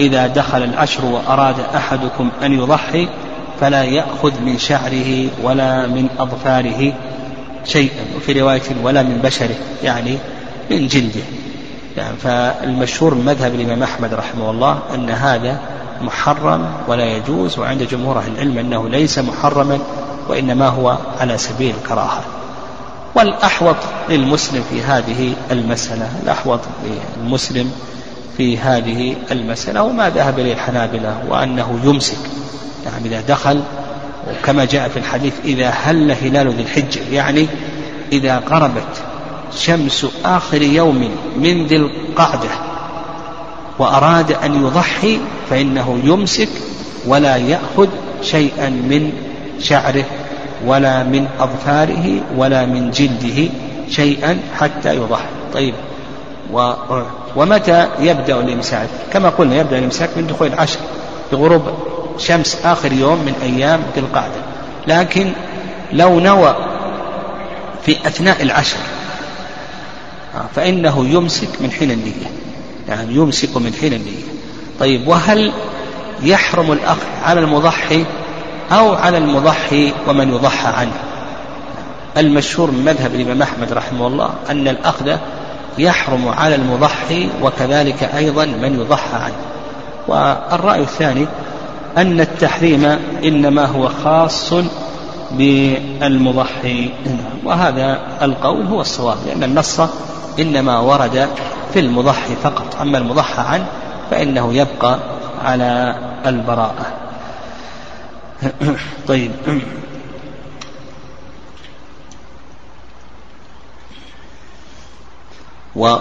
إذا دخل العشر وأراد أحدكم أن يضحي فلا يأخذ من شعره ولا من أظفاره شيئا وفي رواية ولا من بشره يعني من جلده. يعني فالمشهور من مذهب الإمام أحمد رحمه الله أن هذا محرم ولا يجوز وعند جمهور أهل العلم أنه ليس محرما وإنما هو على سبيل الكراهة. والأحوط للمسلم في هذه المسألة الأحوط للمسلم في هذه المسألة وما ذهب إليه الحنابلة وأنه يمسك. يعني إذا دخل وكما جاء في الحديث إذا هل هلال ذي الحجة يعني إذا قربت شمس آخر يوم من ذي القعدة وأراد أن يضحي فإنه يمسك ولا يأخذ شيئا من شعره ولا من أظفاره ولا من جلده شيئا حتى يضحي طيب و ومتى يبدأ الإمساك؟ كما قلنا يبدأ الإمساك من دخول العشر بغروب شمس آخر يوم من أيام ذي القعدة. لكن لو نوى في أثناء العشر فإنه يمسك من حين النية. يعني يمسك من حين النية. طيب وهل يحرم الأخذ على المضحي أو على المضحي ومن يضحى عنه. المشهور من مذهب الإمام أحمد رحمه الله أن الأخذ يحرم على المضحي وكذلك أيضا من يضحى عنه. والرأي الثاني أن التحريم إنما هو خاص بالمضحي. وهذا القول هو الصواب لأن النص إنما ورد في المضحي فقط. أما المضحى عنه فإنه يبقى على البراءة. طيب. و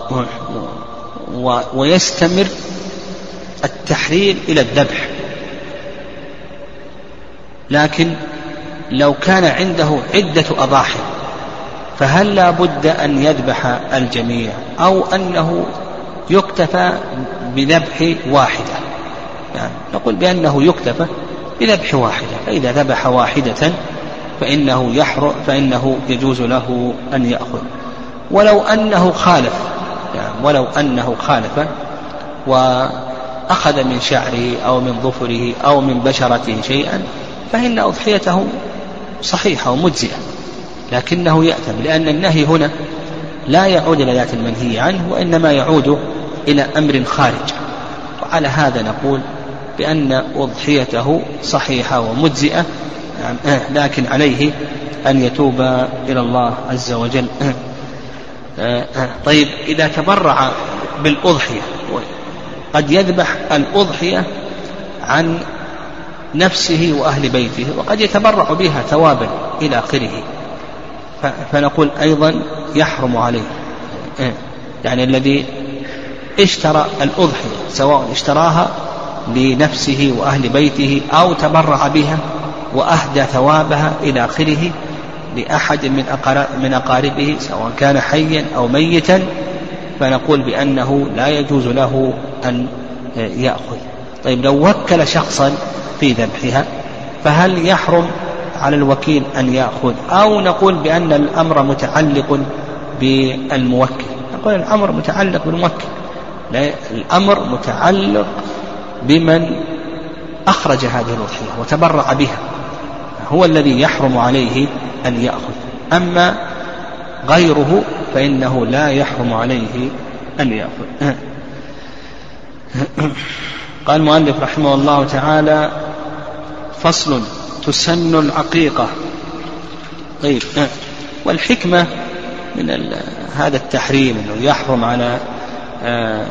و ويستمر التحريم إلى الذبح. لكن لو كان عنده عدة أضاحي فهل لا بد أن يذبح الجميع أو أنه يكتفى بذبح واحدة؟ يعني نقول بأنه يكتفى بذبح واحدة. فإذا ذبح واحدة فإنه يحرم فإنه يجوز له أن يأخذ. ولو أنه خالف يعني ولو أنه خالف وأخذ من شعره أو من ظفره أو من بشرته شيئا فإن أضحيته صحيحة ومجزئة. لكنه يأثم لأن النهي هنا لا يعود إلى ذات المنهي عنه وإنما يعود إلى أمر خارج. وعلى هذا نقول بأن أضحيته صحيحة ومجزئة نعم، لكن عليه أن يتوب إلى الله عز وجل. طيب إذا تبرع بالأضحية قد يذبح الأضحية عن نفسه وأهل بيته وقد يتبرع بها ثوابا إلى آخره. فنقول أيضا يحرم عليه. يعني الذي اشترى الأضحية سواء اشتراها لنفسه وأهل بيته أو تبرع بها وأهدى ثوابها إلى آخره لأحد من من أقاربه سواء كان حيا أو ميتا فنقول بأنه لا يجوز له أن يأخذ. طيب لو وكل شخصا في ذبحها فهل يحرم على الوكيل أن يأخذ؟ أو نقول بأن الأمر متعلق بالموكل. نقول الأمر متعلق بالموكل. الأمر متعلق بمن أخرج هذه الأضحية وتبرع بها هو الذي يحرم عليه أن يأخذ. أما غيره فإنه لا يحرم عليه أن يأخذ. قال المؤلف رحمه الله تعالى فصل تسن العقيقة. طيب والحكمة من هذا التحريم أنه يحرم على آه،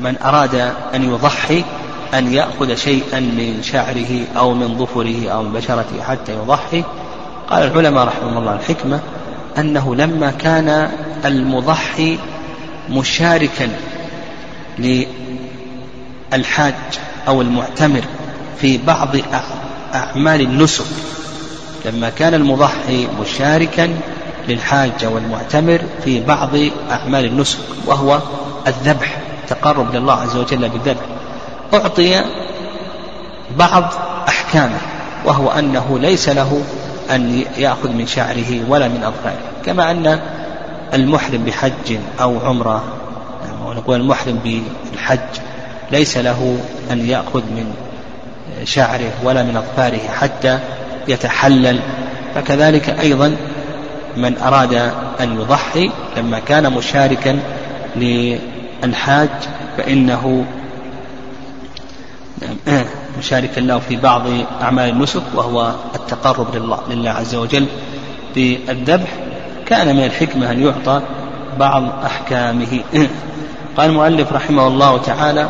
من أراد أن يضحي أن يأخذ شيئا من شعره أو من ظفره أو من بشرته حتى يضحي قال العلماء رحمهم الله الحكمة أنه لما كان المضحي مشاركا للحاج أو المعتمر في بعض أعمال النسك لما كان المضحي مشاركا للحاج والمعتمر في بعض أعمال النسك وهو الذبح تقرب لله عز وجل بالذبح. أعطي بعض أحكامه وهو أنه ليس له أن يأخذ من شعره ولا من أظفاره. كما أن المحرم بحج أو عمرة ونقول المحرم بالحج ليس له أن يأخذ من شعره ولا من أظفاره حتى يتحلل. فكذلك أيضا من أراد أن يضحي لما كان مشاركا للحاج فإنه مشاركا له في بعض أعمال النسك وهو التقرب لله, لله عز وجل بالذبح كان من الحكمة أن يعطى بعض أحكامه. قال المؤلف رحمه الله تعالى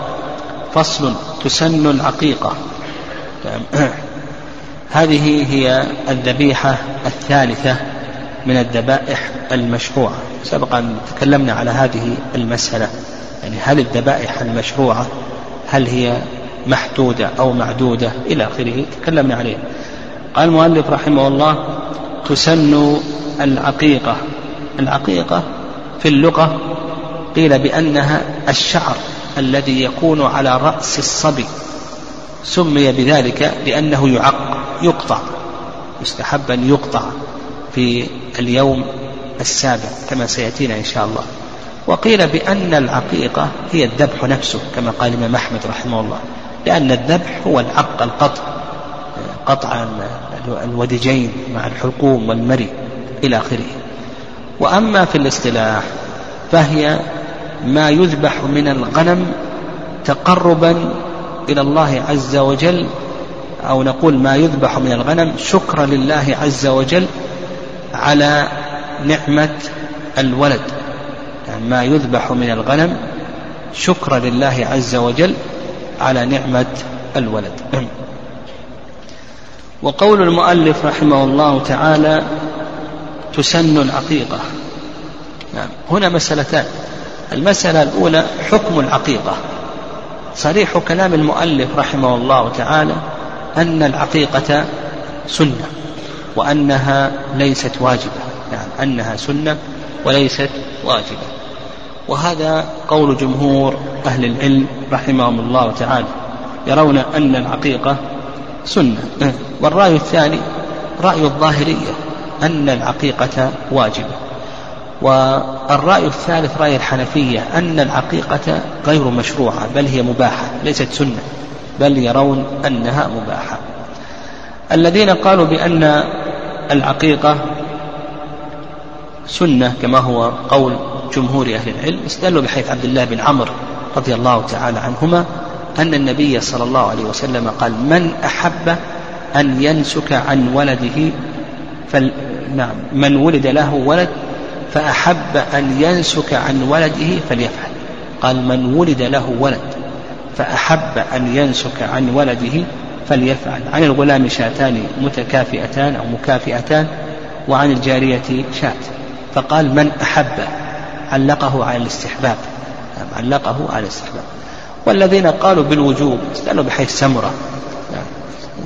فصل تسن العقيقة هذه هي الذبيحة الثالثة. من الذبائح المشروعة. سبق أن تكلمنا على هذه المسألة. يعني هل الذبائح المشروعة هل هي محدودة أو معدودة؟ إلى آخره تكلمنا عليه قال المؤلف رحمه الله تسن العقيقة. العقيقة في اللغة قيل بأنها الشعر الذي يكون على رأس الصبي. سمي بذلك لأنه يعق يقطع يستحب أن يقطع في اليوم السابع كما سيأتينا إن شاء الله. وقيل بأن العقيقة هي الذبح نفسه كما قال الإمام أحمد رحمه الله. لأن الذبح هو العق القطع قطع الودجين مع الحلقوم والمري إلى آخره. وأما في الاصطلاح فهي ما يذبح من الغنم تقربا إلى الله عز وجل أو نقول ما يذبح من الغنم شكرا لله عز وجل على نعمة الولد. يعني ما يذبح من الغنم شكرا لله عز وجل على نعمة الولد. وقول المؤلف رحمه الله تعالى تسن العقيقة. نعم هنا مسألتان. المسألة الأولى حكم العقيقة. صريح كلام المؤلف رحمه الله تعالى أن العقيقة سنة. وأنها ليست واجبة. يعني أنها سنة وليست واجبة. وهذا قول جمهور أهل العلم رحمهم الله تعالى يرون أن العقيقة سنة. والرأي الثاني رأي الظاهرية أن العقيقة واجبة. والرأي الثالث رأي الحنفية أن العقيقة غير مشروعة بل هي مباحة ليست سنة بل يرون أنها مباحة. الذين قالوا بأن العقيقة سنة كما هو قول جمهور أهل العلم استدلوا بحيث عبد الله بن عمرو رضي الله تعالى عنهما أن النبي صلى الله عليه وسلم قال من أحب أن ينسك عن ولده فل... نعم من ولد له ولد فأحب أن ينسك عن ولده فليفعل. قال من ولد له ولد فأحب أن ينسك عن ولده فليفعل. عن الغلام شاتان متكافئتان أو مكافئتان وعن الجارية شاة فقال من أحب؟ علقه على الاستحباب. نعم علقه على الاستحباب. والذين قالوا بالوجوب استدلوا بحيث سمرة. نعم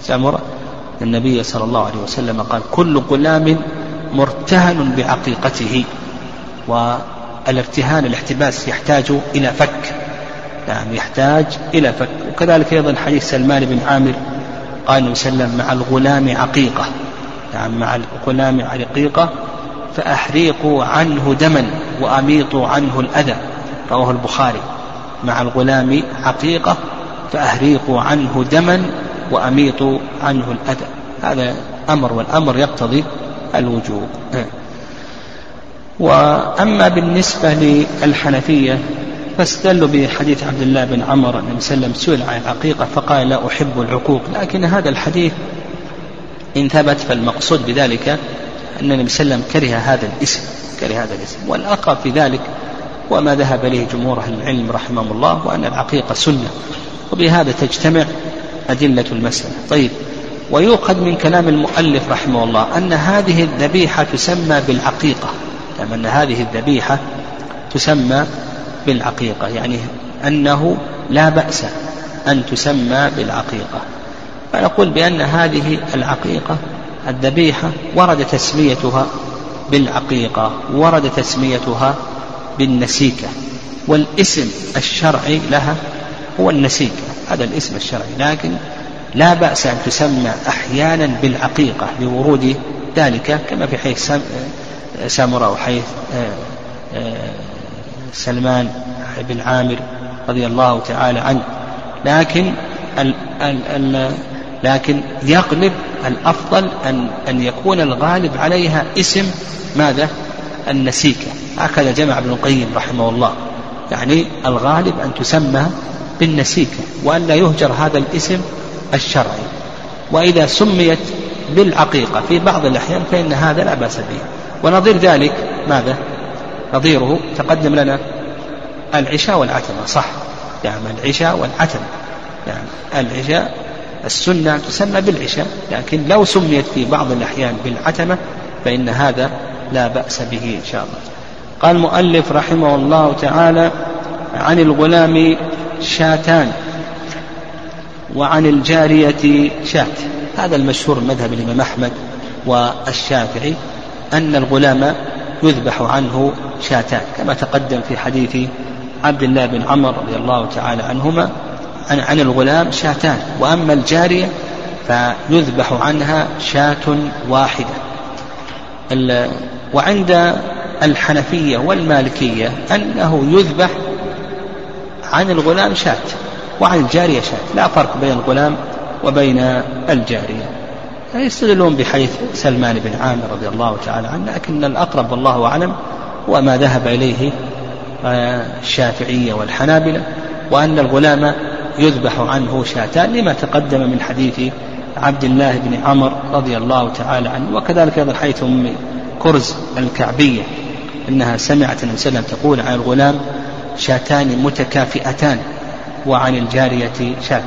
سمرة. النبي صلى الله عليه وسلم قال كل غلام مرتهن بعقيقته والارتهان الاحتباس يحتاج إلى فك. نعم يحتاج إلى فك. وكذلك أيضا حديث سلمان بن عامر قال النبي صلى الله عليه وسلم مع الغلام عقيقة. نعم مع الغلام عقيقة فأحريقوا عنه دما وأميطوا عنه الأذى. رواه البخاري. مع الغلام عقيقة فأهريقوا عنه دما وأميطوا عنه الأذى. هذا أمر والأمر يقتضي الوجوب. وأما بالنسبة للحنفية فاستدلوا بحديث عبد الله بن عمر أن وسلم سئل عن العقيقة فقال لا أحب العقوق لكن هذا الحديث إن ثبت فالمقصود بذلك أن النبي صلى الله عليه وسلم كره هذا الاسم كره هذا الاسم والأقرب في ذلك وما ذهب إليه جمهور أهل العلم رحمهم الله وأن العقيقة سنة وبهذا تجتمع أدلة المسألة. طيب ويؤخذ من كلام المؤلف رحمه الله أن هذه الذبيحة تسمى بالعقيقة يعني أن هذه الذبيحة تسمى بالعقيقة يعني أنه لا بأس أن تسمى بالعقيقة. فنقول بأن هذه العقيقة الذبيحة ورد تسميتها بالعقيقة ورد تسميتها بالنسيكة. والاسم الشرعي لها هو النسيكة هذا الاسم الشرعي. لكن لا بأس أن تسمى أحيانا بالعقيقة لورود ذلك كما في حيث سامرة وحيث آه، آه، سلمان بن عامر رضي الله تعالى عنه. لكن ال ال ال لكن يغلب الأفضل أن أن يكون الغالب عليها اسم ماذا؟ النسيكة. هكذا جمع ابن القيم رحمه الله. يعني الغالب أن تسمى بالنسيكة وأن لا يهجر هذا الاسم الشرعي. وإذا سميت بالعقيقة في بعض الأحيان فإن هذا لا بأس به. ونظير ذلك ماذا؟ نظيره تقدم لنا العشاء والعتمة صح. يعني العشاء والعتمة يعني العشاء السنة تسمى بالعشاء لكن لو سميت في بعض الأحيان بالعتمة فإن هذا لا بأس به إن شاء الله. قال المؤلف رحمه الله تعالى عن الغلام شاتان وعن الجارية شاة هذا المشهور مذهب الإمام أحمد والشافعي أن الغلام يذبح عنه شاتان كما تقدم في حديث عبد الله بن عمر رضي الله تعالى عنهما عن, الغلام شاتان. وأما الجارية فيذبح عنها شاة واحدة. وعند الحنفية والمالكية أنه يذبح عن الغلام شاة وعن الجارية شاة. لا فرق بين الغلام وبين الجارية. يستدلون بحديث سلمان بن عامر رضي الله تعالى عنه لكن الأقرب والله أعلم هو ما ذهب إليه آه، الشافعية والحنابلة وأن الغلام يذبح عنه شاتان لما تقدم من حديث عبد الله بن عمر رضي الله تعالى عنه وكذلك أيضا حيث أم كرز الكعبية أنها سمعت النبي صلى تقول عن الغلام شاتان متكافئتان وعن الجارية شات